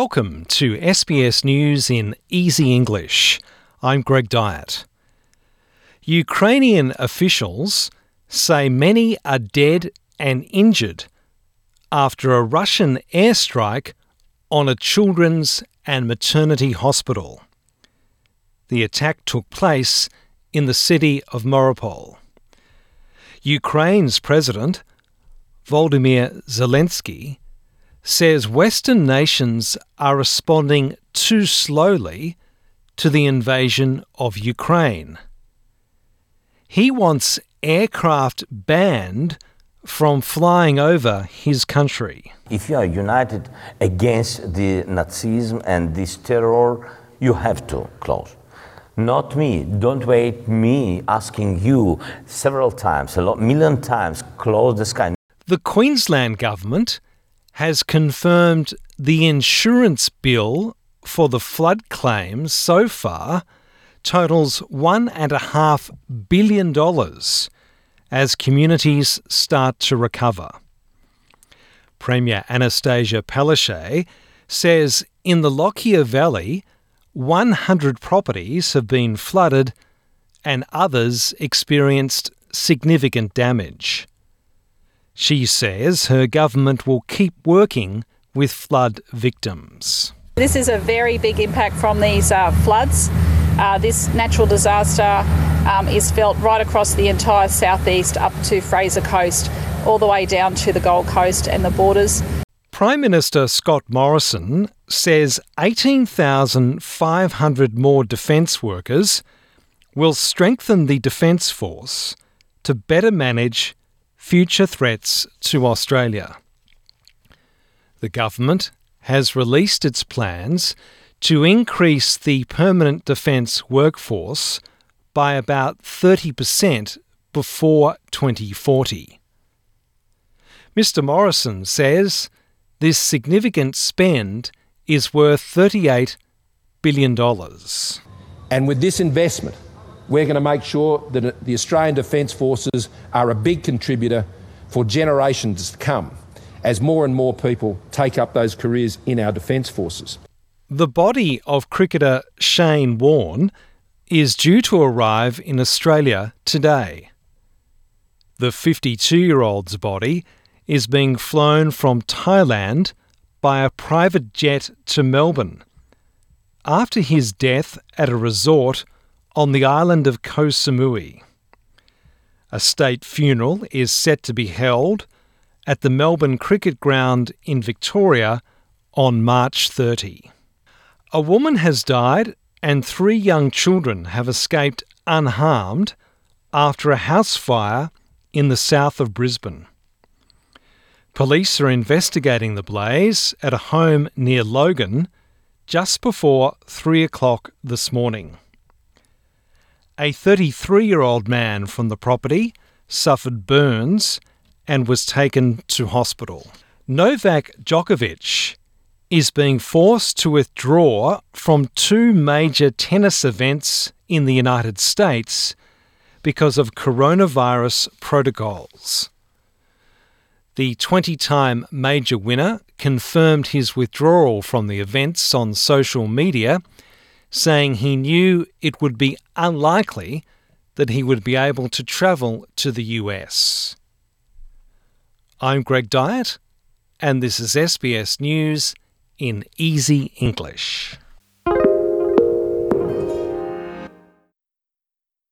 Welcome to SBS News in Easy English. I'm Greg Dyett. Ukrainian officials say many are dead and injured after a Russian airstrike on a children's and maternity hospital. The attack took place in the city of Mariupol. Ukraine's president, Volodymyr Zelensky, says Western nations are responding too slowly to the invasion of Ukraine. He wants aircraft banned from flying over his country. If you are united against the Nazism and this terror, you have to close. Not me. Don't wait me asking you several times, a lot, million times, close the sky. The Queensland government has confirmed the insurance bill for the flood claims so far totals $1.5 billion as communities start to recover. Premier Annastacia Palaszczuk says in the Lockyer Valley, 100 properties have been flooded and others experienced significant damage. She says her government will keep working with flood victims. This is a very big impact from these uh, floods. Uh, this natural disaster um, is felt right across the entire southeast up to Fraser Coast, all the way down to the Gold Coast and the borders. Prime Minister Scott Morrison says 18,500 more defence workers will strengthen the Defence Force to better manage future threats to Australia. The government has released its plans to increase the permanent defence workforce by about 30% before 2040. Mr. Morrison says this significant spend is worth $38 billion. And with this investment, we're going to make sure that the Australian Defence Forces are a big contributor for generations to come as more and more people take up those careers in our Defence Forces. The body of cricketer Shane Warne is due to arrive in Australia today. The 52 year old's body is being flown from Thailand by a private jet to Melbourne after his death at a resort on the island of Koh Samui. A state funeral is set to be held at the Melbourne Cricket Ground in Victoria on March 30. A woman has died and three young children have escaped unharmed after a house fire in the south of Brisbane. Police are investigating the blaze at a home near Logan just before 3 o'clock this morning. A 33 year old man from the property suffered burns and was taken to hospital. Novak Djokovic is being forced to withdraw from two major tennis events in the United States because of coronavirus protocols. The 20 time major winner confirmed his withdrawal from the events on social media, saying he knew it would be unlikely that he would be able to travel to the US. I'm Greg Dyett, and this is SBS News in Easy English.